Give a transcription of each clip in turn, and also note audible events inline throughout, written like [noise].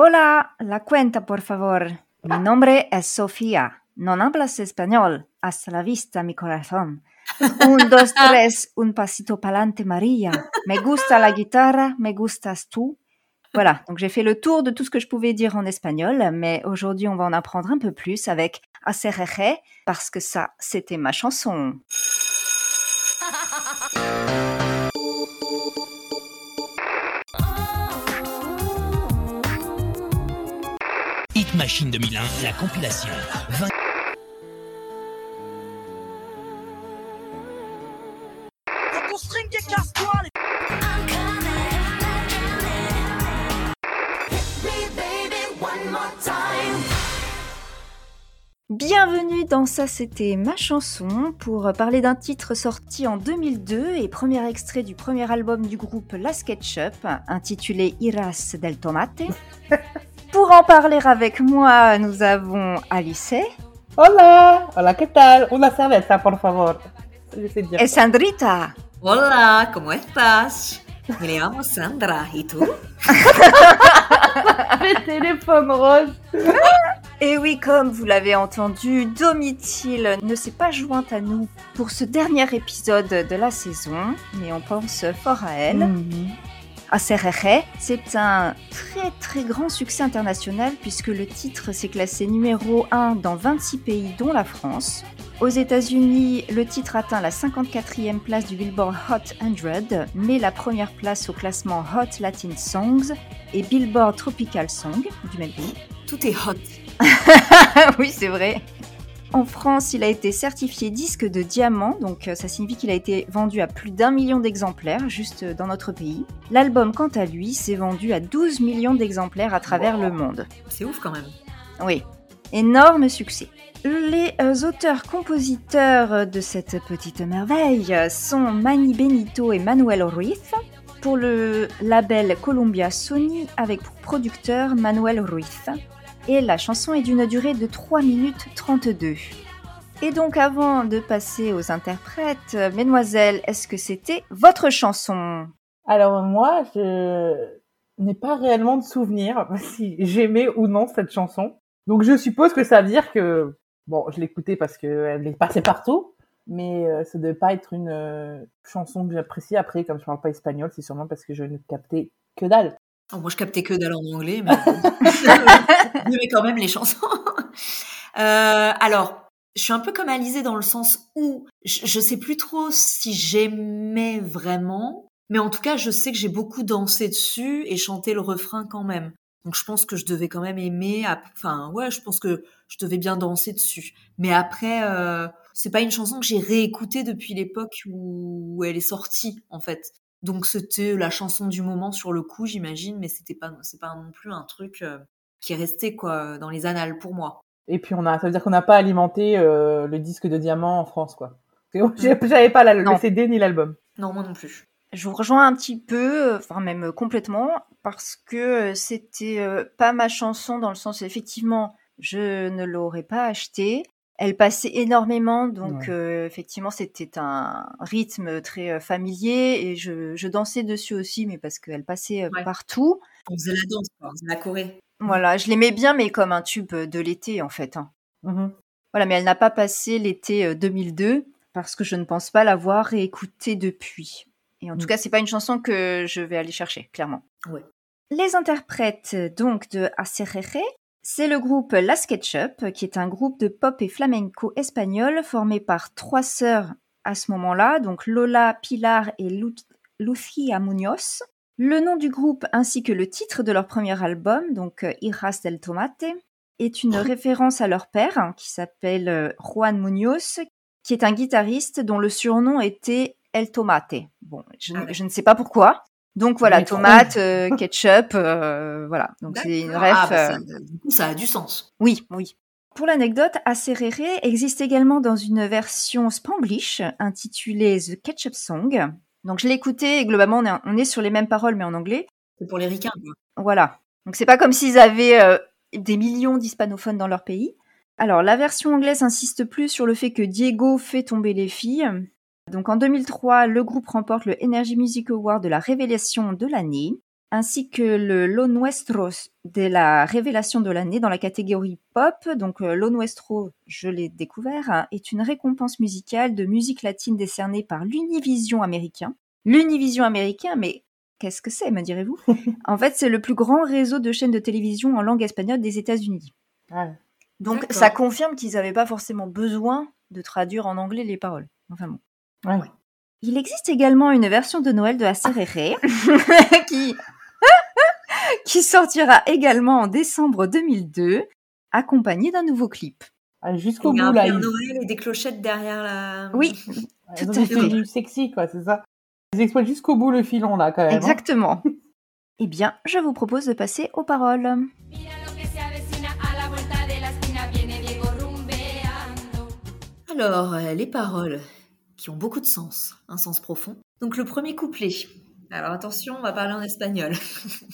Hola, la cuenta, por favor. Mi nombre es Sofía. Non hablas español. Hasta la vista, mi corazón. Un, dos, [laughs] tres, un pasito pa'lante, Maria. Me gusta la guitare, me gustas tú. Voilà, donc j'ai fait le tour de tout ce que je pouvais dire en espagnol, mais aujourd'hui on va en apprendre un peu plus avec Acerere, parce que ça, c'était ma chanson. Machine 2001, la compilation. 20... Bienvenue dans Ça c'était ma chanson pour parler d'un titre sorti en 2002 et premier extrait du premier album du groupe La SketchUp intitulé Iras del Tomate. [laughs] pour en parler avec moi, nous avons Alice. Hola, hola, ¿qué tal? Una cerveza, por favor. Et Sandrita. Hola, ¿cómo estás? Me llamo Sandra, ¿y tú? [laughs] Le téléphone rose. Et oui, comme vous l'avez entendu, Domitil ne s'est pas jointe à nous pour ce dernier épisode de la saison, mais on pense fort à elle. Mhm. Acerere, c'est un très très grand succès international puisque le titre s'est classé numéro 1 dans 26 pays dont la France. Aux États-Unis, le titre atteint la 54e place du Billboard Hot 100, mais la première place au classement Hot Latin Songs et Billboard Tropical Song du même pays. Tout est hot. [laughs] oui, c'est vrai. En France, il a été certifié disque de diamant, donc euh, ça signifie qu'il a été vendu à plus d'un million d'exemplaires juste dans notre pays. L'album, quant à lui, s'est vendu à 12 millions d'exemplaires à travers le monde. C'est ouf quand même. Oui, énorme succès. Les euh, auteurs-compositeurs de cette petite merveille sont Manny Benito et Manuel Ruiz. Pour le label Columbia Sony, avec pour producteur Manuel Ruiz. Et la chanson est d'une durée de 3 minutes 32. Et donc avant de passer aux interprètes, mesdemoiselles, est-ce que c'était votre chanson? Alors moi, je n'ai pas réellement de souvenir [laughs] si j'aimais ou non cette chanson. Donc je suppose que ça veut dire que bon, je l'écoutais parce qu'elle est passée partout, mais euh, ça devait pas être une euh, chanson que j'apprécie. Après, comme je parle pas espagnol, c'est sûrement parce que je ne captais que dalle. Oh, moi, je captais que dalle en anglais, mais j'aimais [laughs] [laughs] quand même les chansons. [laughs] Euh, alors, je suis un peu comme Alizée dans le sens où je, je sais plus trop si j'aimais vraiment, mais en tout cas, je sais que j'ai beaucoup dansé dessus et chanté le refrain quand même. Donc, je pense que je devais quand même aimer. ap- Enfin, ouais, je pense que je devais bien danser dessus. Mais après, euh, c'est pas une chanson que j'ai réécoutée depuis l'époque où elle est sortie, en fait. Donc c'était la chanson du moment sur le coup, j'imagine, mais c'était pas c'est pas non plus un truc euh, qui est resté quoi dans les annales pour moi. Et puis on a, ça veut dire qu'on n'a pas alimenté euh, le disque de diamant en France, quoi. [laughs] J'avais pas la- le Non. CD ni l'album. Non, moi non plus. Je vous rejoins un petit peu, enfin même complètement, parce que euh, c'était pas ma chanson dans le sens effectivement je ne l'aurais pas achetée. Elle passait énormément, donc Ouais. euh, effectivement c'était un rythme très euh, familier et je, je dansais dessus aussi, mais parce qu'elle passait euh, Ouais. partout. On faisait la danse, on faisait la Corée. Voilà, je l'aimais bien, mais comme un tube de l'été en fait. hein. Mhm. Voilà, mais elle n'a pas passé l'été euh, 2002 parce que je ne pense pas l'avoir réécoutée depuis. Et en tout Mm. cas, c'est pas une chanson que je vais aller chercher, clairement. Ouais. Les interprètes donc de Acerere, c'est le groupe La SketchUp, qui est un groupe de pop et flamenco espagnol formé par trois sœurs à ce moment-là, donc Lola, Pilar et Lu- Lucia Munoz. Le nom du groupe ainsi que le titre de leur premier album, donc euh, Hijas del Tomate, est une référence à leur père, hein, qui s'appelle euh, Juan Munoz, qui est un guitariste dont le surnom était El Tomate. Bon, je, Ah je ne sais pas pourquoi. Donc voilà, tomate, euh, [laughs] ketchup, euh, voilà. Donc c'est une ref. Ah, bah, euh, ça- du coup, ça a du sens. oui, oui. Pour l'anecdote, Acerere existe également dans une version spanglish intitulée The Ketchup Song. Donc je l'ai écouté et globalement on est, on est sur les mêmes paroles mais en anglais. C'est pour les ricains. Voilà. Donc c'est pas comme s'ils avaient euh, des millions d'hispanophones dans leur pays. Alors la version anglaise insiste plus sur le fait que Diego fait tomber les filles. Donc en 2003, le groupe remporte le Energy Music Award de la révélation de l'année. ainsi que le Lo Nuestro de la révélation de l'année dans la catégorie pop. Donc euh, Lo Nuestro, je l'ai découvert, hein, est une récompense musicale de musique latine décernée par l'Univision américain. L'Univision américain, mais qu'est-ce que c'est, me direz-vous? [laughs] En fait, c'est le plus grand réseau de chaînes de télévision en langue espagnole des États-Unis. Ouais. Donc ça confirme qu'ils n'avaient pas forcément besoin de traduire en anglais les paroles. Enfin bon. Ouais. Il existe également une version de Noël de Acerere [laughs] qui [laughs] qui sortira également en décembre 2002, accompagnée d'un nouveau clip. Ah, Jusqu'au Il y a bout, un là. Noël et des clochettes derrière la. Oui, [laughs] tout à fait du sexy, quoi, c'est ça. Ils exploitent jusqu'au bout le filon, là, quand même. hein. exactement. eh bien, je vous propose de passer aux paroles. Mira lo que se avecina a la vuelta de la esquina viene Diego rumbeando. Alors, euh, les paroles qui ont beaucoup de sens, un sens profond. Donc, le premier couplet. Alors, attention, on va parler en espagnol.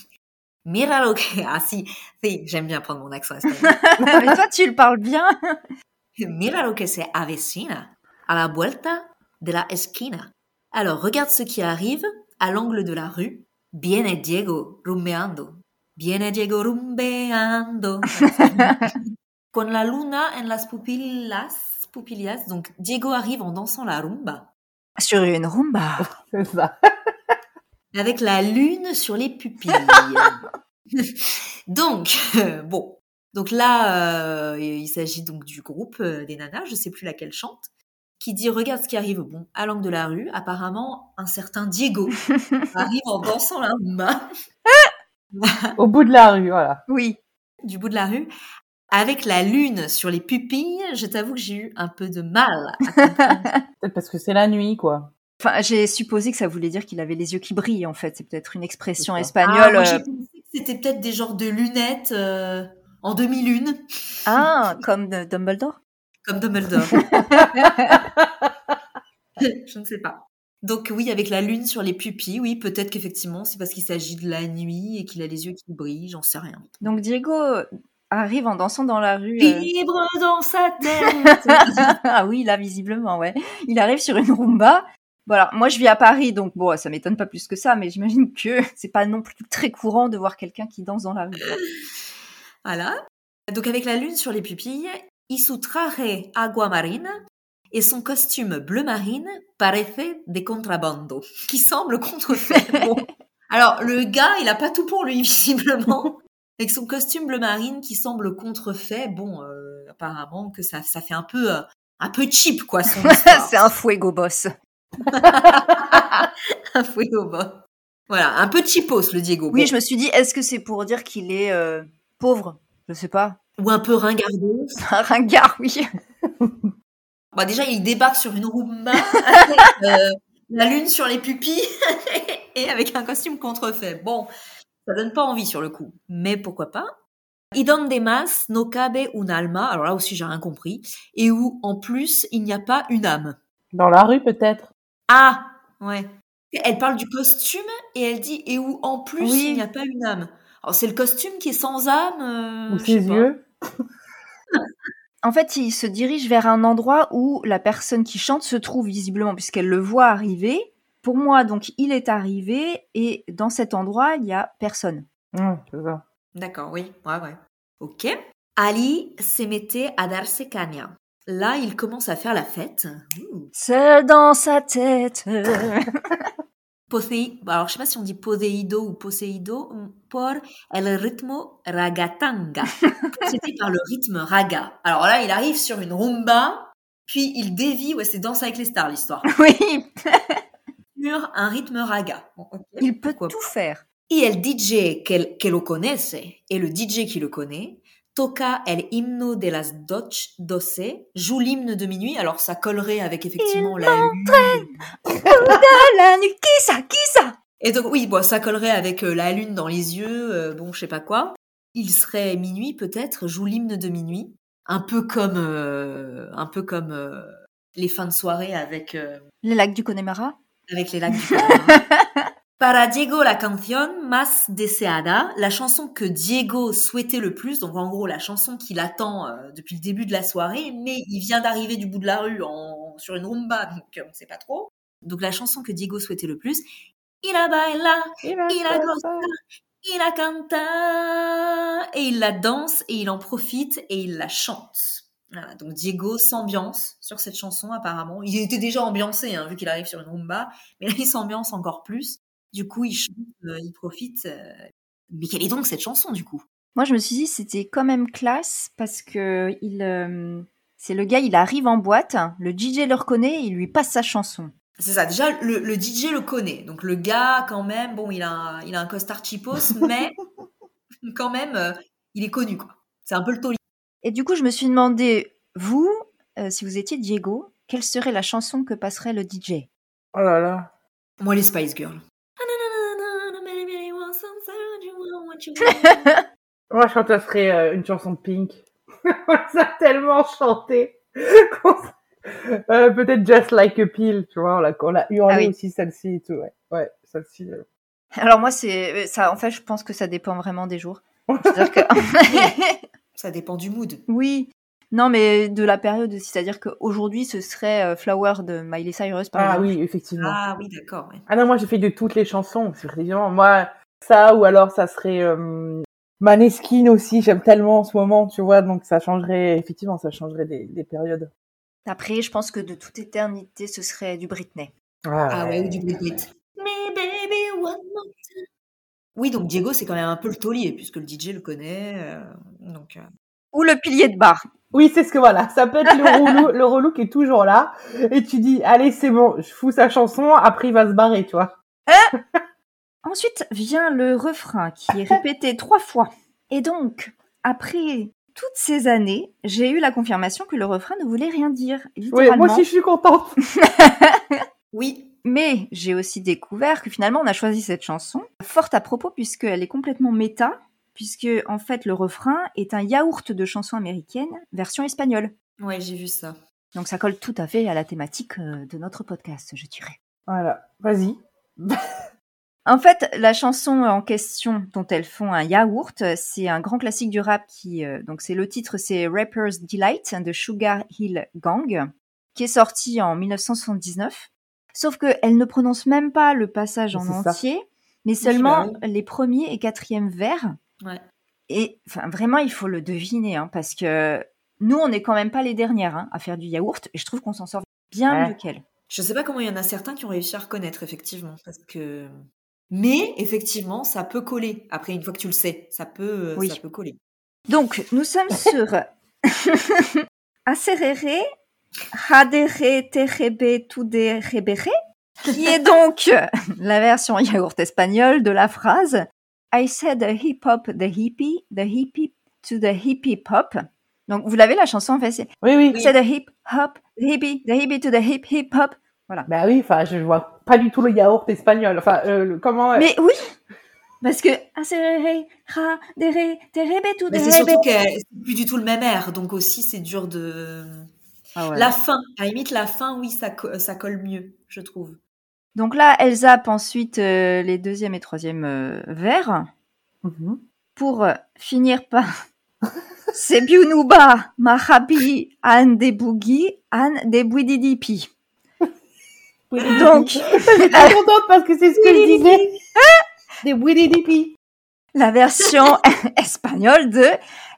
[laughs] Mira lo que. Ah, si, si, j'aime bien prendre mon accent espagnol. [laughs] Mais toi, tu le parles bien. [laughs] Mira lo que se avecina a la vuelta de la esquina. Alors, regarde ce qui arrive à l'angle de la rue. Viene Diego rumbeando. Viene Diego rumbeando. Con la luna en las pupillas. Pupillas. Donc, Diego arrive en dansant la rumba. Sur une rumba. [laughs] C'est ça. Avec la lune sur les pupilles. [laughs] donc, euh, bon. Donc là, euh, il s'agit donc du groupe euh, des nanas, je sais plus laquelle chante, qui dit regarde ce qui arrive. Bon, à l'angle de la rue, apparemment, un certain Diego [laughs] arrive en dansant la rumba Au bout de la rue, voilà. Oui. du bout de la rue. Avec la lune sur les pupilles, je t'avoue que j'ai eu un peu de mal à [laughs] parce que c'est la nuit, quoi. Enfin, j'ai supposé que ça voulait dire qu'il avait les yeux qui brillent, en fait. C'est peut-être une expression. Ah, espagnole. moi, euh, j'ai pensé que c'était peut-être des genres de lunettes euh, en demi-lune, Ah, [laughs] comme Dumbledore? Comme [laughs] Dumbledore. je ne sais pas. Donc oui, avec la lune sur les pupilles, oui, peut-être qu'effectivement, c'est parce qu'il s'agit de la nuit et qu'il a les yeux qui brillent, j'en sais rien. Donc Diego arrive en dansant dans la rue. euh, Libre dans sa [laughs] tête. ah oui, là, visiblement, ouais. Il arrive sur une rumba. Voilà, moi je vis à Paris, donc bon, ça m'étonne pas plus que ça, mais j'imagine que [laughs] c'est pas non plus très courant de voir quelqu'un qui danse dans la rue. voilà. Donc avec la lune sur les pupilles, y su traje agua marina et son costume bleu marine parece de contrabando, qui semble [laughs] contrefait. Bon. Alors le gars, il a pas tout pour lui visiblement. Avec son costume bleu marine qui semble contrefait, bon, euh, apparemment que ça, ça fait un peu, euh, un peu cheap quoi son [laughs] c'est un fuego boss. [laughs] un fuego bas. Voilà, un peu cheapos le Diego. Oui, Bon. je me suis dit, est-ce que c'est pour dire qu'il est euh, pauvre? Je sais pas. Ou un peu ringardos. [laughs] Un ringard, oui. Bah déjà, il débarque sur une rumba avec la lune sur les pupilles et avec un costume contrefait. Bon, ça donne pas envie sur le coup, mais pourquoi pas? Más no cabe un alma, alors là aussi j'ai rien compris, et où en plus il n'y a pas une âme. Dans la rue, peut-être. Ah, ouais. Elle parle du costume et elle dit et où en plus Oui. il n'y a pas une âme. Alors c'est le costume qui est sans âme. euh, Ou ses yeux. En fait, il se dirige vers un endroit où la personne qui chante se trouve visiblement, puisqu'elle le voit arriver. Pour moi, donc, il est arrivé et dans cet endroit, il y a personne. C'est ça. D'accord, oui, ouais, ouais. Ok. Ali se mettait à darse caña. Là, il commence à faire la fête. Ouh. Seul dans sa tête. [laughs] Posei- Alors, je sais pas si on dit poseído ou poseído por el ritmo ragatanga. [laughs] C'était par le rythme raga. Alors là, il arrive sur une rumba, puis il dévie. Ouais, c'est Danse avec les stars l'histoire. oui, [laughs] Un rythme raga. Bon, il peut tout faire. Y el DJ que, que lo conoce, et le DJ qui le connaît, toca el himno de las doce, joue l'hymne de minuit. Alors ça collerait avec effectivement la lune. Ah, la nuit, qui ça, qui ça? Et donc oui, bon, ça collerait avec euh, la lune dans les yeux, euh, bon, je sais pas quoi. Il serait minuit peut-être, joue l'hymne de minuit, un peu comme, euh, un peu comme les fins de soirée avec Les lacs du Connemara? Avec les lacs du. [laughs] Para Diego la canción más deseada, la chanson que Diego souhaitait le plus, donc en gros la chanson qu'il attend euh, depuis le début de la soirée, mais il vient d'arriver du bout de la rue en, sur une rumba, donc euh, on ne sait pas trop. Donc la chanson que Diego souhaitait le plus, il a baila, Il a il a il a canta, et il la danse, et il en profite, et il la chante. Voilà, donc Diego s'ambiance sur cette chanson apparemment. Il était déjà ambiancé, hein, vu qu'il arrive sur une rumba, mais là il s'ambiance encore plus. Du coup, il chante, euh, il profite. euh. Mais quelle est donc cette chanson du coup? Moi, je me suis dit c'était quand même classe parce que il, euh, c'est le gars, il arrive en boîte, le DJ le reconnaît, et il lui passe sa chanson. C'est ça, déjà le, le DJ le connaît. Donc le gars, quand même, bon, il a un, il a un costard cheapos, mais [laughs] quand même, il est connu quoi. C'est un peu le taulier. Et du coup, je me suis demandé, vous, euh, si vous étiez Diego, quelle serait la chanson que passerait le DJ Oh là là. Moi, les Spice Girls. [laughs] Moi, je pense que ça serait euh, une chanson de Pink. [laughs] On a tellement chanté. [laughs] Euh, Peut-être Just Like a Pill, tu vois. On l'a, on l'a hurlé Ah oui. aussi, celle-ci et tout, ouais. Ouais, celle-ci. euh. Alors moi, c'est ça. En fait, je pense que ça dépend vraiment des jours. C'est-à-dire que Ça dépend du mood. oui, non, mais de la période. C'est-à-dire qu'aujourd'hui, ce serait euh, Flower de Miley Cyrus, par Ah exemple. oui, effectivement. Ah. Ah oui, d'accord. ouais. non, moi, j'ai fait de toutes les chansons. C'est effectivement, moi, ça, ou alors ça serait euh, Maneskin aussi. J'aime tellement en ce moment, tu vois. Donc, ça changerait, effectivement, ça changerait des, des périodes. Après, je pense que de toute éternité, ce serait du Britney. Ah ouais, ou du Britney. Me baby one more time. Oui, donc Diego, c'est quand même un peu le taulier, puisque le DJ le connaît. euh, donc, euh, Ou le pilier de bar. Oui, c'est ce que voilà. Ça peut être le relou, [laughs] le relou qui est toujours là. Et tu dis, allez, c'est bon, je fous sa chanson. Après, il va se barrer, tu vois. [laughs] Ensuite vient le refrain qui est répété trois fois. Et donc, après toutes ces années, j'ai eu la confirmation que le refrain ne voulait rien dire. Oui, Littéralement. moi aussi, je suis contente. [laughs] Oui, Mais j'ai aussi découvert que finalement, on a choisi cette chanson forte à propos puisqu'elle est complètement méta, puisque en fait, le refrain est un yaourt de chansons américaines version espagnole. ouais, j'ai vu ça. Donc ça colle tout à fait à la thématique euh, de notre podcast, je dirais. Voilà. Vas-y. [laughs] En fait, la chanson en question dont elles font un yaourt, c'est un grand classique du rap qui, euh, donc c'est le titre, c'est Rapper's Delight de Sugar Hill Gang, qui est sorti en 1979. Sauf que elle ne prononce même pas le passage en ça. entier, mais seulement bah les premiers et quatrièmes vers. Ouais. Et enfin, vraiment, il faut le deviner, hein, parce que nous, on n'est quand même pas les dernières hein, à faire du yaourt, et je trouve qu'on s'en sort bien Ouais. mieux qu'elles. Je sais pas comment il y en a certains qui ont réussi à reconnaître, effectivement, parce que. Mais effectivement, ça peut coller. Après, une fois que tu le sais, ça peut, euh, Oui. ça peut coller. Donc, nous sommes sur [laughs] [laughs] Acerere, qui est donc [laughs] la version yaourt espagnole de la phrase I said the hip hop, the hippie, the hippie to the hippie pop. Donc, vous l'avez la chanson en fait, Oui, oui. I said the hip hop, the hippie, the hippie to the hip hip hop. Bah oui, enfin, je vois pas du tout le yaourt espagnol. Enfin, euh, le- comment euh, Mais oui, parce que [laughs] Mais c'est surtout que c'est plus du tout le même air, donc aussi c'est dur de. Ah ouais. La fin, à la limite, la fin, oui, ça, co- ça colle mieux, je trouve. Donc là, elle zappe ensuite euh, les deuxième et troisième euh, vers mhm. pour euh, finir par [laughs] C'est Biunuba, Mahabi, An de Boogie, An de Bouididipi. Donc, [laughs] J'étais contente parce que c'est ce que je disais. Des Wididipi. La version [laughs] espagnole de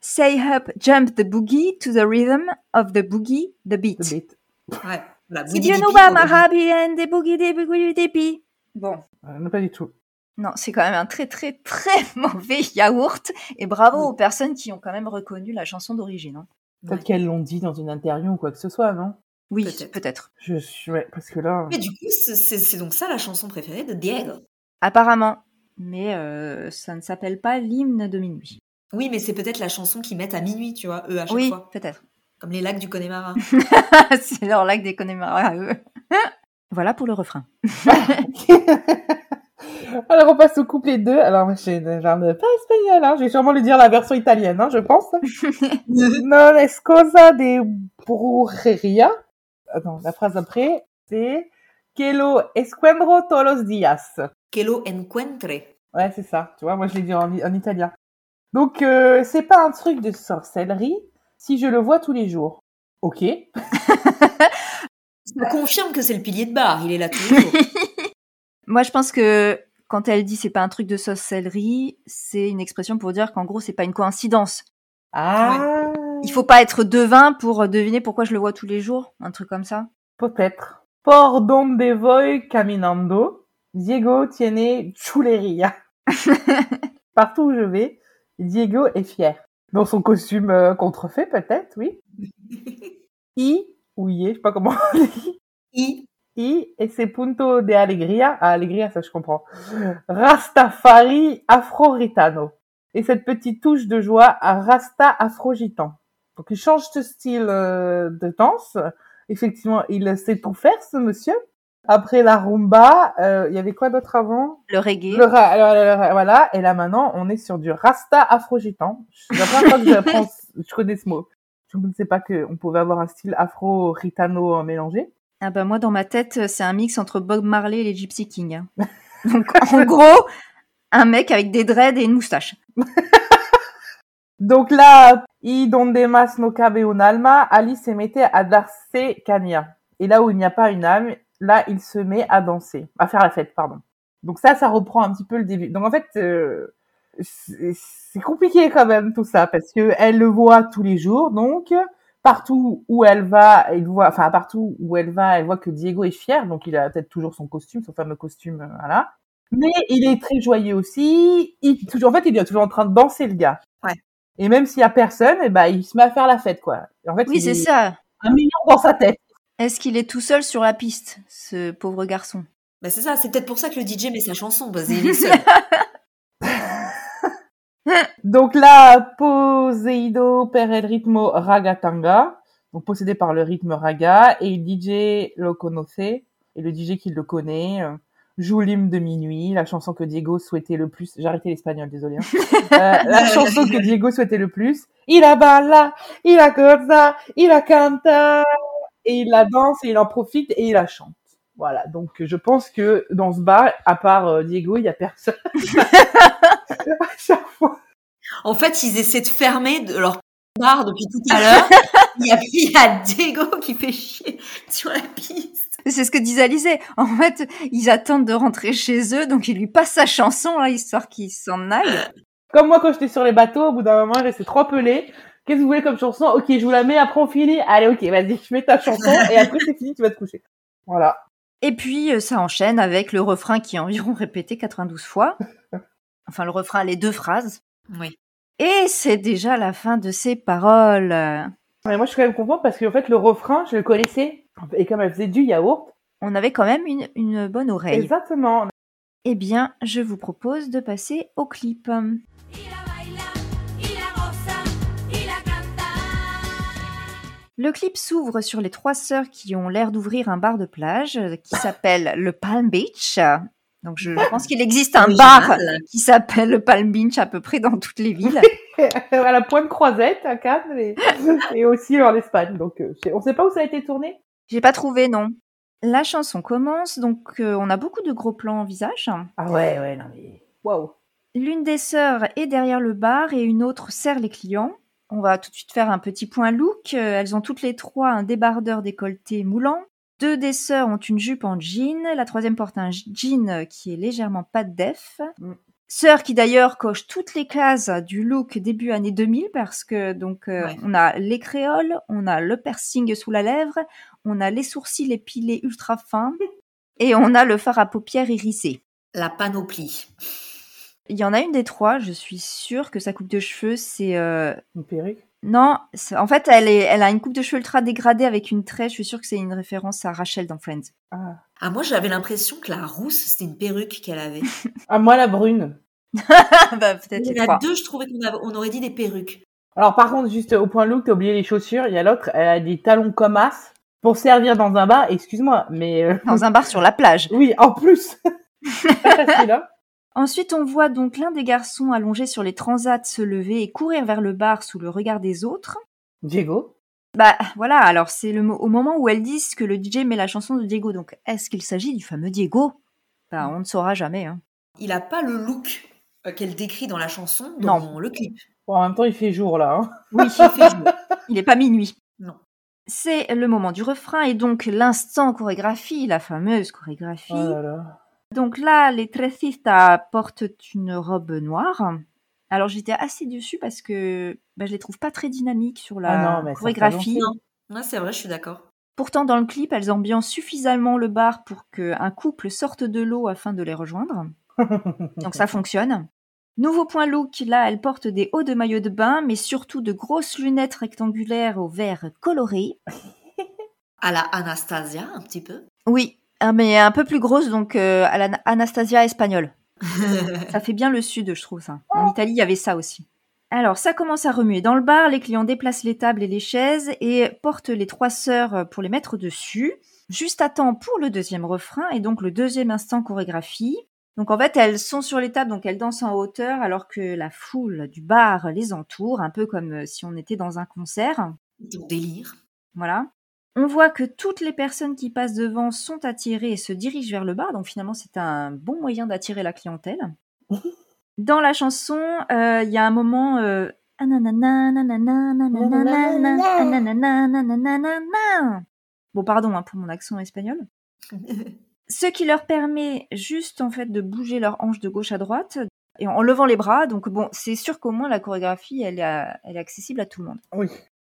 Say Up, Jump the Boogie to the rhythm of the boogie, the beat. The beat. Ouais. Voilà, C'est Woody Dippy, Biunuba, on- Mahabi, An de Boogie, de Bouididipi. Bon. Euh, non, pas du tout. Non, c'est quand même un très très très [laughs] mauvais yaourt. Et bravo Oui. aux personnes qui ont quand même reconnu la chanson d'origine. hein. Peut-être qu'elles l'ont dit dans une interview ou quoi que ce soit, non? Oui, Peut-être. Je suis, ouais, parce que là. Mais du coup, c'est- c'est c'est donc ça la chanson préférée de Diego. Apparemment. Mais euh, ça ne s'appelle pas l'hymne de minuit. Oui, mais c'est peut-être la chanson qu'ils mettent à minuit, tu vois, eux, à chaque Oui, fois. peut-être. Comme les lacs du Connemara. [laughs] c'est leur lac des Connemara à eux. [laughs] voilà pour le refrain. [laughs] Alors on passe au couplet 2. Alors moi je suis genre de- pas espagnol, hein. je vais sûrement lui dire la version italienne, hein, je pense. non es cosa de brujeria. Attends, la phrase après, c'est que lo encuentro todos los días. Que lo encuentre. Ouais, c'est ça. Tu vois, moi je l'ai dit en, en italien. Donc euh, c'est pas un truc de sorcellerie si je le vois tous les jours. Ok. Ça confirme que c'est le pilier de bar, il est là tous les jours. [laughs] Moi, je pense que quand elle dit c'est pas un truc de sauce céleri, c'est une expression pour dire qu'en gros, c'est pas une coïncidence. Ah, Il faut pas être devin pour deviner pourquoi je le vois tous les jours, un truc comme ça. peut-être. Por donde voy caminando, Diego tiene chuleria. [laughs] Partout où je vais, Diego est fier. Dans son costume euh, contrefait, peut-être, oui. [laughs] I, ou I, je sais pas comment on dit. I. I, ese punto de alegría. Ah, alegría, ça je comprends. Rastafari afro-ritano. Et cette petite touche de joie à Rasta afro-gitan. Donc il change de style euh, de danse. Effectivement, il sait tout faire, ce monsieur. Après la rumba, euh, il y avait quoi d'autre avant? Le reggae. le, ra- le- Voilà, et là maintenant, on est sur du Rasta afro-gitan. C'est la première fois que j'apprends, [laughs] je connais ce mot. Je ne sais pas qu'on pouvait avoir un style afro-ritano mélangé. Ah bah moi dans ma tête c'est un mix entre Bob Marley et les Gypsy Kings. [laughs] Donc en gros un mec avec des dreads et une moustache. [laughs] Donc là, y donde más no cabe un alma, Ali se mete a darse caña. Et là où il n'y a pas une âme, là il se met à danser, à faire la fête, pardon. Donc ça, ça reprend un petit peu le début. Donc en fait, euh, c'est c'est compliqué quand même tout ça parce que elle le voit tous les jours. Donc partout où elle va, elle voit, enfin partout où elle va, elle voit que Diego est fier. Donc il a peut-être toujours son costume, son fameux costume, euh, voilà. Mais il est très joyeux aussi. Il, toujours, en fait, il est toujours en train de danser le gars. Ouais. Et même s'il y a personne, eh ben, il se met à faire la fête, quoi. Et en fait, Oui c'est est ça. un million dans sa tête. Est-ce qu'il est tout seul sur la piste, ce pauvre garçon? Bah c'est ça, c'est peut-être pour ça que le DJ met sa chanson, parce qu'il est seul. [laughs] Donc là, Poseido per el ritmo ragatanga, donc possédé par le rythme raga, et le DJ lo conoce, et le DJ qui le connaît, euh, joue l'hymne de minuit, la chanson que Diego souhaitait le plus. J'ai arrêté l'espagnol, désolé. hein. [laughs] Euh, la chanson que Diego souhaitait le plus. Il a balla, il a goza, il a canta, et il la danse, et il en profite, et il la chante. Voilà, donc je pense que dans ce bar, à part euh, Diego, il y a personne. à [laughs] chaque fois. En fait, ils essaient de fermer de leur bar depuis tout à l'heure. [laughs] Il y a, il y a Diego qui fait chier sur la piste. C'est ce que disait Alizé. En fait, ils attendent de rentrer chez eux, donc ils lui passent sa chanson, là, histoire qu'il s'en aille. Comme moi quand j'étais sur les bateaux, au bout d'un moment, je restais trop pelé. Qu'est-ce que vous voulez comme chanson? Ok, je vous la mets, après on finit. Allez, ok, vas-y, je mets ta chanson et [laughs] après c'est fini, tu vas te coucher. Voilà. Et puis, euh, ça enchaîne avec le refrain qui est environ [laughs] répété 92 fois. Enfin, le refrain, les deux phrases. Oui. Et c'est déjà la fin de ces paroles. Mais moi, je suis quand même contente parce qu'en fait, le refrain, je le connaissais. Et comme elle faisait du yaourt. On avait quand même une, une bonne oreille. Exactement. Eh bien, je vous propose de passer au clip. Le clip s'ouvre sur les trois sœurs qui ont l'air d'ouvrir un bar de plage euh, qui s'appelle le Palm Beach. Donc je pense qu'il existe un bar qui s'appelle le Palm Beach à peu près dans toutes les villes. [laughs] à la pointe croisette à Cannes et, et aussi en Espagne. Donc, euh, on sait pas où ça a été tourné. J'ai pas trouvé, non. La chanson commence, donc euh, on a beaucoup de gros plans en visage. Ah ouais, ouais, non mais. Waouh. L'une des sœurs est derrière le bar et une autre sert les clients. On va tout de suite faire un petit point look. Euh, Elles ont toutes les trois un débardeur décolleté moulant. Deux des sœurs ont une jupe en jean. La troisième porte un jean qui est légèrement pas de def. Sœur qui d'ailleurs coche toutes les cases du look début année 2000 parce que donc euh, Ouais. on a les créoles, on a le piercing sous la lèvre, on a les sourcils épilés ultra fins [laughs] et on a le fard à paupières hérissé. La panoplie. Il y en a une des trois, je suis sûre que sa coupe de cheveux, c'est... euh, Une perruque? Non, en fait, elle, est, elle a une coupe de cheveux ultra dégradée avec une tresse. Je suis sûre que c'est une référence à Rachel dans Friends. Ah. Ah, moi, j'avais l'impression que la rousse, c'était une perruque qu'elle avait. [laughs] ah, moi, la brune. [laughs] bah, peut-être Il y en a deux, je trouvais qu'on avait- on aurait dit des perruques. Alors, par contre, juste au point look, t'as oublié les chaussures. Il y a l'autre, elle a des talons comme as pour servir dans un bar. Excuse-moi, mais. euh, Dans un bar sur la plage. [laughs] Oui, en plus. Hein. Ensuite, on voit donc l'un des garçons allongé sur les transats se lever et courir vers le bar sous le regard des autres. Diego. Bah voilà, alors c'est le mo- au moment où elles disent que le DJ met la chanson de Diego. Donc est-ce qu'il s'agit du fameux Diego? Bah on ne saura jamais. Hein. Il a pas le look euh, qu'elle décrit dans la chanson, dans Non. le clip. Bon, en même temps, il fait jour là. Hein. Oui, Il fait jour. [laughs] il n'est pas minuit. Non. C'est le moment du refrain et donc l'instant chorégraphie, la fameuse chorégraphie. Oh là là. Donc là, les Trecistas portent une robe noire. Alors j'étais assez déçue parce que bah, je les trouve pas très dynamiques sur la Ah non, chorégraphie. Ouais, c'est vrai, je suis d'accord. Pourtant, dans le clip, elles ambiancent suffisamment le bar pour qu'un couple sorte de l'eau afin de les rejoindre. [laughs] Donc ça fonctionne. Nouveau point look, là, elle porte des hauts de maillot de bain, mais surtout de grosses lunettes rectangulaires au vert coloré. [laughs] À la Anastasia, un petit peu. Oui, ah, mais un peu plus grosse, donc euh, à la Anastasia espagnole. [laughs] Ça fait bien le sud, je trouve ça. En Italie, il y avait ça aussi. Alors, ça commence à remuer dans le bar. Les clients déplacent les tables et les chaises et portent les trois sœurs pour les mettre dessus. Juste à temps pour le deuxième refrain et donc le deuxième instant chorégraphie. Donc en fait, elles sont sur les tables, donc elles dansent en hauteur alors que la foule du bar les entoure, un peu comme euh, si on était dans un concert. Délire. Voilà. On voit que toutes les personnes qui passent devant sont attirées et se dirigent vers le bar, donc finalement c'est un bon moyen d'attirer la clientèle. [laughs] Dans la chanson, euh, il y a un moment euh. Bon, pardon hein, pour mon accent espagnol. [laughs] Ce qui leur permet juste en fait de bouger leurs hanches de gauche à droite et en levant les bras. Donc bon, c'est sûr qu'au moins la chorégraphie, elle est accessible à tout le monde. Oui.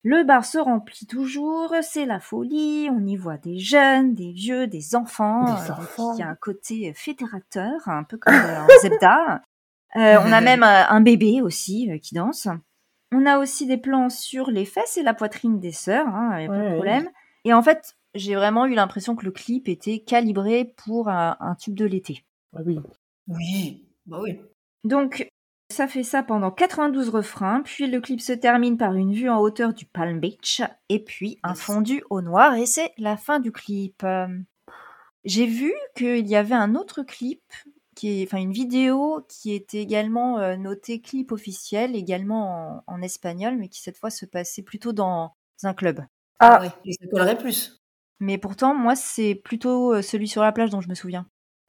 Le bar se remplit toujours, c'est la folie, on y voit des jeunes, des vieux, des enfants. Des euh, enfants. Il y a un côté fédérateur, un peu comme euh, en Zebda. Euh, on a même euh, un bébé aussi euh, qui danse. On a aussi des plans sur les fesses et la poitrine des sœurs, il n'y a pas Ouais, de ouais. problème. Et en fait, j'ai vraiment eu l'impression que le clip était calibré pour un, un tube de l'été. Ah oui. Oui, bah oui. Donc, ça fait ça pendant 92 refrains, puis le clip se termine par une vue en hauteur du Palm Beach, et puis un Yes. fondu au noir, et c'est la fin du clip. J'ai vu qu'il y avait un autre clip, qui est, enfin une vidéo qui était également euh, notée clip officiel, également en, en espagnol, mais qui cette fois se passait plutôt dans un club. Ah. ouais. Et ça collerait plus. Mais pourtant, moi, c'est plutôt euh, celui sur la plage dont je me souviens.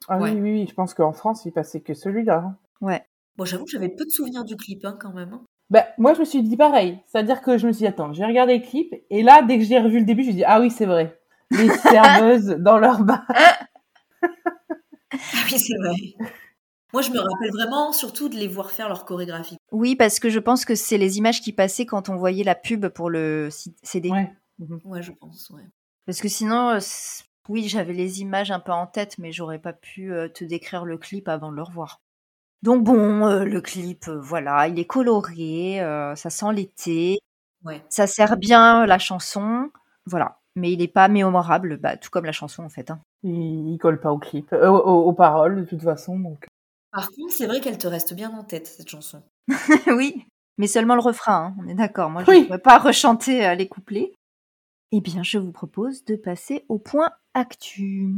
Ah Ouais. oui, oui, oui, je pense qu'en France, il passait que celui-là. Ouais. Bon, j'avoue que j'avais peu de souvenirs du clip, hein, quand même. hein. Bah, moi, je me suis dit pareil. C'est-à-dire que je me suis dit, attends, j'ai regardé le clip, et là, dès que j'ai revu le début, je me suis dit, ah oui, c'est vrai. Les [laughs] serveuses dans leur bar. Ah oui, c'est vrai. Moi, je me rappelle vraiment surtout de les voir faire leur chorégraphie. Oui, parce que je pense que c'est les images qui passaient quand on voyait la pub pour le CD. Ouais. Ouais, je pense, ouais. Parce que sinon, euh, oui, j'avais les images un peu en tête, mais j'aurais pas pu euh, te décrire le clip avant de le revoir. Donc bon, euh, le clip, euh, voilà, il est coloré, euh, ça sent l'été, Ouais. ça sert bien la chanson, voilà. Mais il n'est pas mémorable, bah, tout comme la chanson en fait. hein. Il, il colle pas au clip, euh, aux, paroles, de toute façon. Donc. Par contre, c'est vrai qu'elle te reste bien en tête, cette chanson. [laughs] oui, mais seulement le refrain, hein, on est d'accord. Moi, je Oui. ne pourrais pas rechanter euh, les couplets. Eh bien, je vous propose de passer au point actu.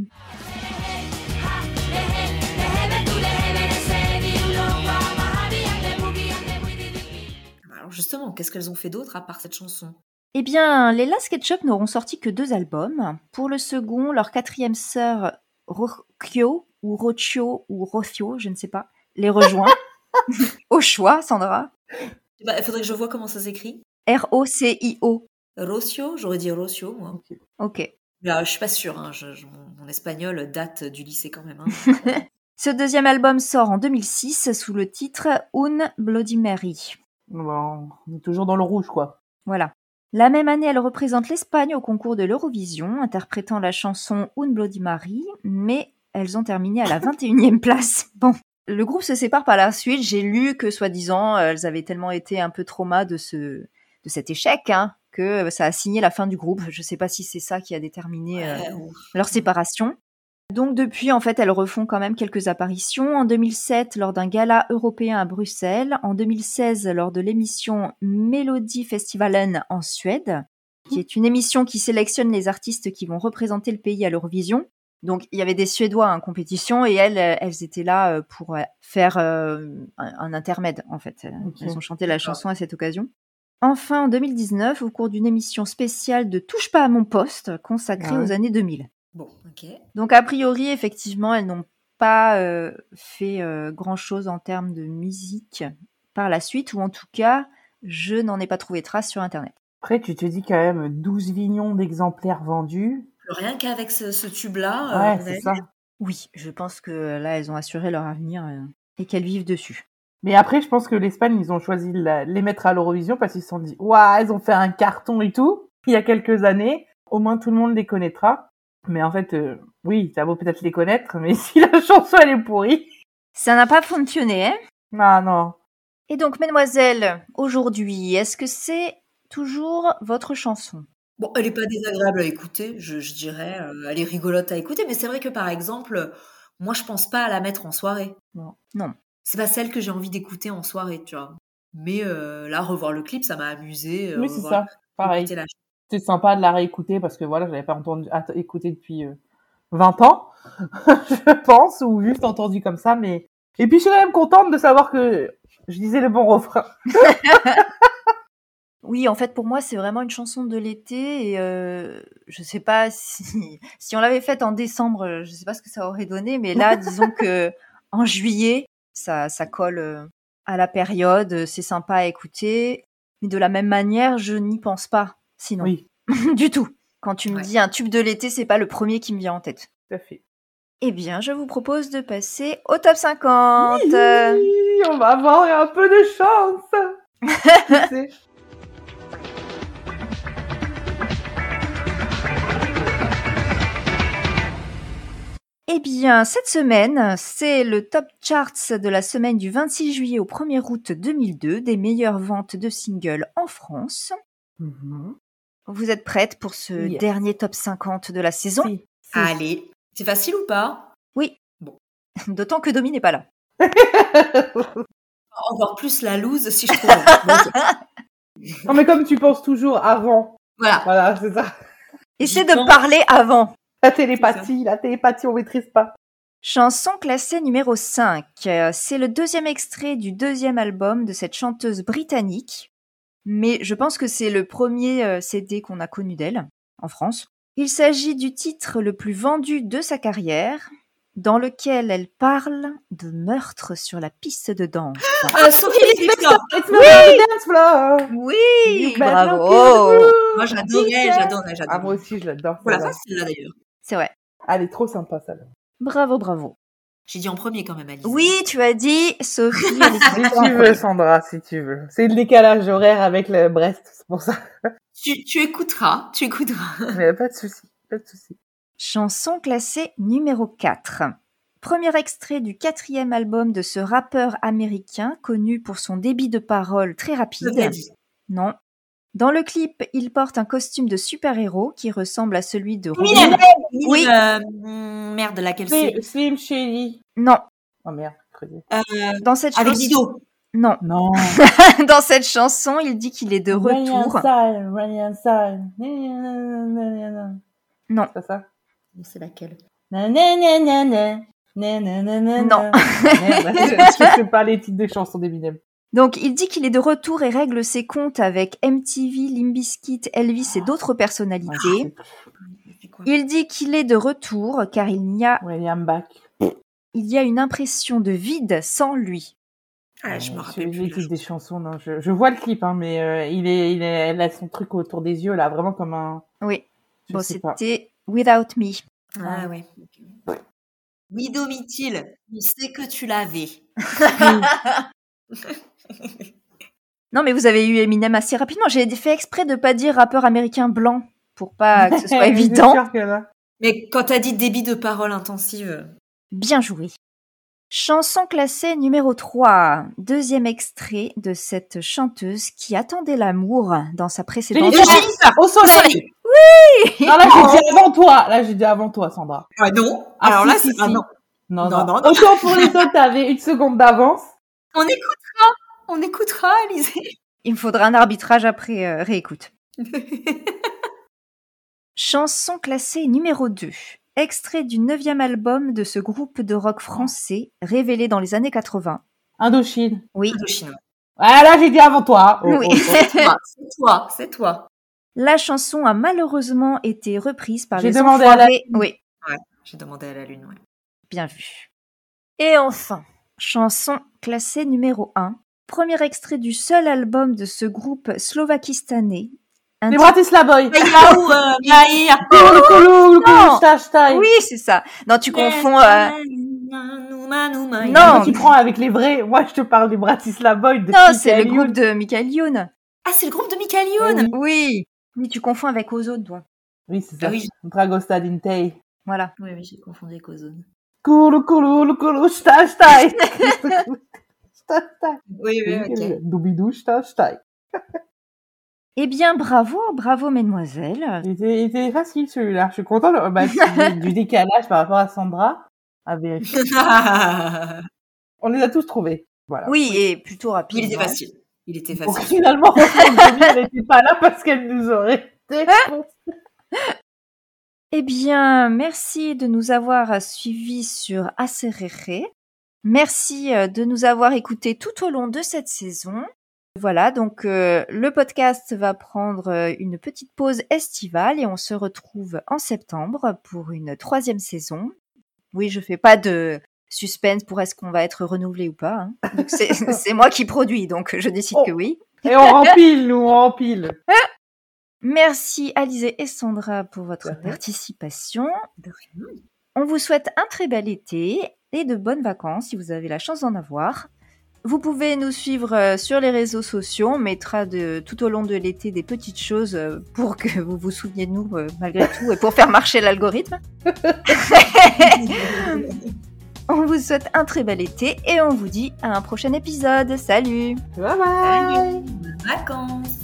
Justement, qu'est-ce qu'elles ont fait d'autre à part cette chanson? Eh bien, les Last Ketchup n'auront sorti que deux albums. Pour le second, leur quatrième sœur, Rocio, ou Rocio, ou Rocio, je ne sais pas, les rejoint. [laughs] Au choix, Sandra. Bah, Il faudrait que je vois comment ça s'écrit. R-O-C-I-O. Rocio, j'aurais dit Rocio, moi. Ok. Mais, euh, je suis pas sûre, hein, je- je- mon, mon espagnol date du lycée quand même. hein. [laughs] Ce deuxième album sort en 2006 sous le titre Un Bloody Mary. Bon, on est toujours dans le rouge, quoi. Voilà. La même année, elle représente l'Espagne au concours de l'Eurovision, interprétant la chanson Un Bloody Mary, mais elles ont terminé à la 21e place. [laughs] Bon. Le groupe se sépare par la suite. J'ai lu que, soi-disant, elles avaient tellement été un peu trauma de ce, de cet échec, hein, que ça a signé la fin du groupe. Je sais pas si c'est ça qui a déterminé euh, Ouais, leur séparation. Donc depuis, en fait, elles refont quand même quelques apparitions. En 2007, lors d'un gala européen à Bruxelles. En 2016, lors de l'émission Melody Festivalen en Suède, qui est une émission qui sélectionne les artistes qui vont représenter le pays à l'Eurovision. Donc il y avait des Suédois en compétition et elles, elles étaient là euh, pour euh, faire euh, un, intermède, en fait. Elles ont chanté la chanson à cette occasion. Enfin, en 2019, au cours d'une émission spéciale de Touche pas à mon poste, consacrée Ah ouais. aux années 2000. Bon, ok. Donc a priori, effectivement, elles n'ont pas euh, fait grand chose en termes de musique par la suite, ou en tout cas, je n'en ai pas trouvé trace sur Internet. Après, tu te dis quand même 12 millions d'exemplaires vendus. Rien qu'avec ce, ce tube-là, euh, Ouais, a- ça. Oui, je pense que là, elles ont assuré leur avenir euh, et qu'elles vivent dessus. Mais après, je pense que l'Espagne, ils ont choisi de les mettre à l'Eurovision parce qu'ils se sont dit, waouh, elles ont fait un carton et tout, il y a quelques années. Au moins, tout le monde les connaîtra. Mais en fait, euh, oui, ça vaut peut-être les connaître, mais [laughs] si la chanson, elle est pourrie. Ça n'a pas fonctionné, hein Ah non. Et donc, mesdemoiselles, aujourd'hui, est-ce que c'est toujours votre chanson? Bon, elle est pas désagréable à écouter, je, je dirais. euh, elle est rigolote à écouter, mais c'est vrai que par exemple, moi je pense pas à la mettre en soirée. Non. Non. C'est pas celle que j'ai envie d'écouter en soirée, tu vois. Mais euh, là, revoir le clip, ça m'a amusé. euh, Oui, c'est ça. Pareil. la- C'est sympa de la réécouter parce que voilà, je l'avais pas entendu, att- écouté depuis euh, 20 ans, [laughs] je pense, ou juste entendu comme ça, mais. Et puis, je suis quand même contente de savoir que je disais le bon refrain. [laughs] Oui, en fait, pour moi, c'est vraiment une chanson de l'été et euh, je sais pas si, [laughs] si on l'avait faite en décembre, euh, je sais pas ce que ça aurait donné, mais là, disons que en juillet, ça, ça colle euh, à la période, c'est sympa à écouter, mais de la même manière, je n'y pense pas, sinon. Oui, [laughs] du tout. Quand tu me Ouais. dis un tube de l'été, c'est pas le premier qui me vient en tête. tout à fait. Eh bien, je vous propose de passer au top 50. Euh, Oui, on va avoir un peu de chance. [laughs] Eh bien, cette semaine, c'est le top charts de la semaine du 26 juillet au 1er août 2002 des meilleures ventes de singles en France. Mhm. Vous êtes prête pour ce dernier top 50 de la saison? Si, si. Allez, c'est facile ou pas? Oui. Bon. [laughs] D'autant que Domi n'est pas là. [laughs] Encore plus la loose si je trouve. [laughs] Non, mais comme tu penses toujours avant. voilà. Voilà, c'est ça. Essaie de parler avant. La télépathie, la télépathie, on maîtrise pas. Chanson classée numéro 5. Euh, C'est le deuxième extrait du deuxième album de cette chanteuse britannique. Mais je pense que c'est le premier euh, CD qu'on a connu d'elle en France. Il s'agit du titre le plus vendu de sa carrière, dans lequel elle parle de meurtre sur la piste de danse. Euh, Sophie floor. Oui, You better bravo. Moi, j'adorais, DJ. j'adorais, Ah, moi j'adorais. aussi, je l'adore. Voilà, celle-là. facile là d'ailleurs. C'est vrai. Elle est trop sympa, celle-là. Bravo, bravo. J'ai dit en premier quand même, Alice. Oui, tu as dit Sophie. [laughs] Si tu veux, Sandra, si tu veux. C'est le décalage horaire avec le Brest, c'est pour ça. [laughs] Tu, tu écouteras, tu écouteras. Mais pas de souci, pas de souci. Chanson classée numéro 4. Premier extrait du quatrième album de ce rappeur américain connu pour son débit de parole très rapide. Non. Dans le clip, il porte un costume de super-héros qui ressemble à celui de Robin. Eminem. Oui. Euh, merde, laquelle c'est Slim, Shady. Non. Oh merde, creusé. Euh, Dans cette Avec chanson, Dido. non. Non. [laughs] Dans cette chanson, il dit qu'il est de retour. Non. C'est pas ça C'est laquelle Na, na, na, na, na. Na, na, na, na, Non. je sais pas les titres des chansons d'Eminem. Donc, il dit qu'il est de retour et règle ses comptes avec MTV, Limbiskit, Elvis et d'autres personnalités. Il dit qu'il est de retour car il n'y a, William Bach. il y a une impression de vide sans lui. Ah, je me rappelle plus. titres des chansons, non, je, je vois le clip, hein, mais euh, il est, il est, elle a son truc autour des yeux là, vraiment comme un. Oui. Je Bon, c'était Without Me. Ah ouais. Oui, Domitil, il sait que tu l'avais. [laughs] [laughs] Non, mais vous avez eu Eminem assez rapidement. J'ai fait exprès de pas dire rappeur américain blanc pour pas que ce soit [laughs] évident. sûr que là. Mais quand t'as dit débit de parole intensive, Bien joué. Chanson classée numéro 3. Deuxième extrait de cette chanteuse qui attendait l'amour dans sa précédente. Jennifer, Au soleil. Non, là, j'ai dit [laughs] avant toi. Là, j'ai dit avant toi, Sandra. Ah non. Ah, Alors si, là, si, c'est ah si. non. Non, Non, non, non, non. Autant pour les autres, t'avais une seconde d'avance. On écoutera. On écoutera, Alizé. [laughs] Il me faudra un arbitrage après euh, réécoute. [laughs] Chanson classée numéro 2. Extrait du neuvième album de ce groupe de rock français révélé dans les années 80. Indochine. Oui. Indochine. Ah, là, j'ai dit avant toi. Oh, Oui. oh, oh. C'est [laughs] toi, c'est toi, c'est toi. La chanson a malheureusement été reprise par J'ai les demandé à la- enfoirés. Oui, J'ai demandé à la lune, ouais. bien vu. Et enfin, chanson classée numéro 1. Premier extrait du seul album de ce groupe slovakistanais, Les Bratislavoy. Euh. [laughs] Oui, c'est ça. Non, tu confonds. euh, Non. Tu prends avec les vrais. Moi, je te parle des Bratislavoy. De Non, c'est le groupe de Michael Youn. Ah, c'est le groupe de Michael Eh Youn. oui. Oui. Oui, tu confonds avec Ozone, toi. Oui, c'est ça. Ah oui. Dragosta Dintei. Voilà. Oui, oui, j'ai confondu avec Ozone. Colo, colo, colo, Oui, oui, ok. Doubidou, stage. Eh bien, bravo, bravo, mesdemoiselles. Il était, il était facile celui-là. Je suis content de- bah, du, [laughs] du décalage par rapport à Sandra. À vérifier. [laughs] On les a tous trouvés. Voilà. Oui, et plutôt rapide. Il était hein. facile. Il était Donc facile. finalement, Anthony, [laughs] elle n'était pas là parce qu'elle nous aurait défoncé. Eh bien, merci de nous avoir suivis sur Acerere. Merci euh, de nous avoir écoutés tout au long de cette saison. Voilà, donc euh, le podcast va prendre euh, une petite pause estivale et on se retrouve en septembre pour une troisième saison. Oui, je fais pas de suspense pour est-ce qu'on va être renouvelé ou pas. hein. [laughs] [laughs] C'est moi qui produis, donc je décide Oh. que oui. Et on rempile, nous, on rempile. Merci Alizé et Sandra pour votre participation. On vous souhaite un très bel été et de bonnes vacances si vous avez la chance d'en avoir. Vous pouvez nous suivre euh, sur les réseaux sociaux. On mettra de, tout au long de l'été des petites choses euh, pour que [laughs] vous vous souveniez de nous euh, malgré tout et pour faire marcher l'algorithme. [laughs] On vous souhaite un très bel été et on vous dit à un prochain épisode. Salut Bye bye. Salut. Bonnes vacances.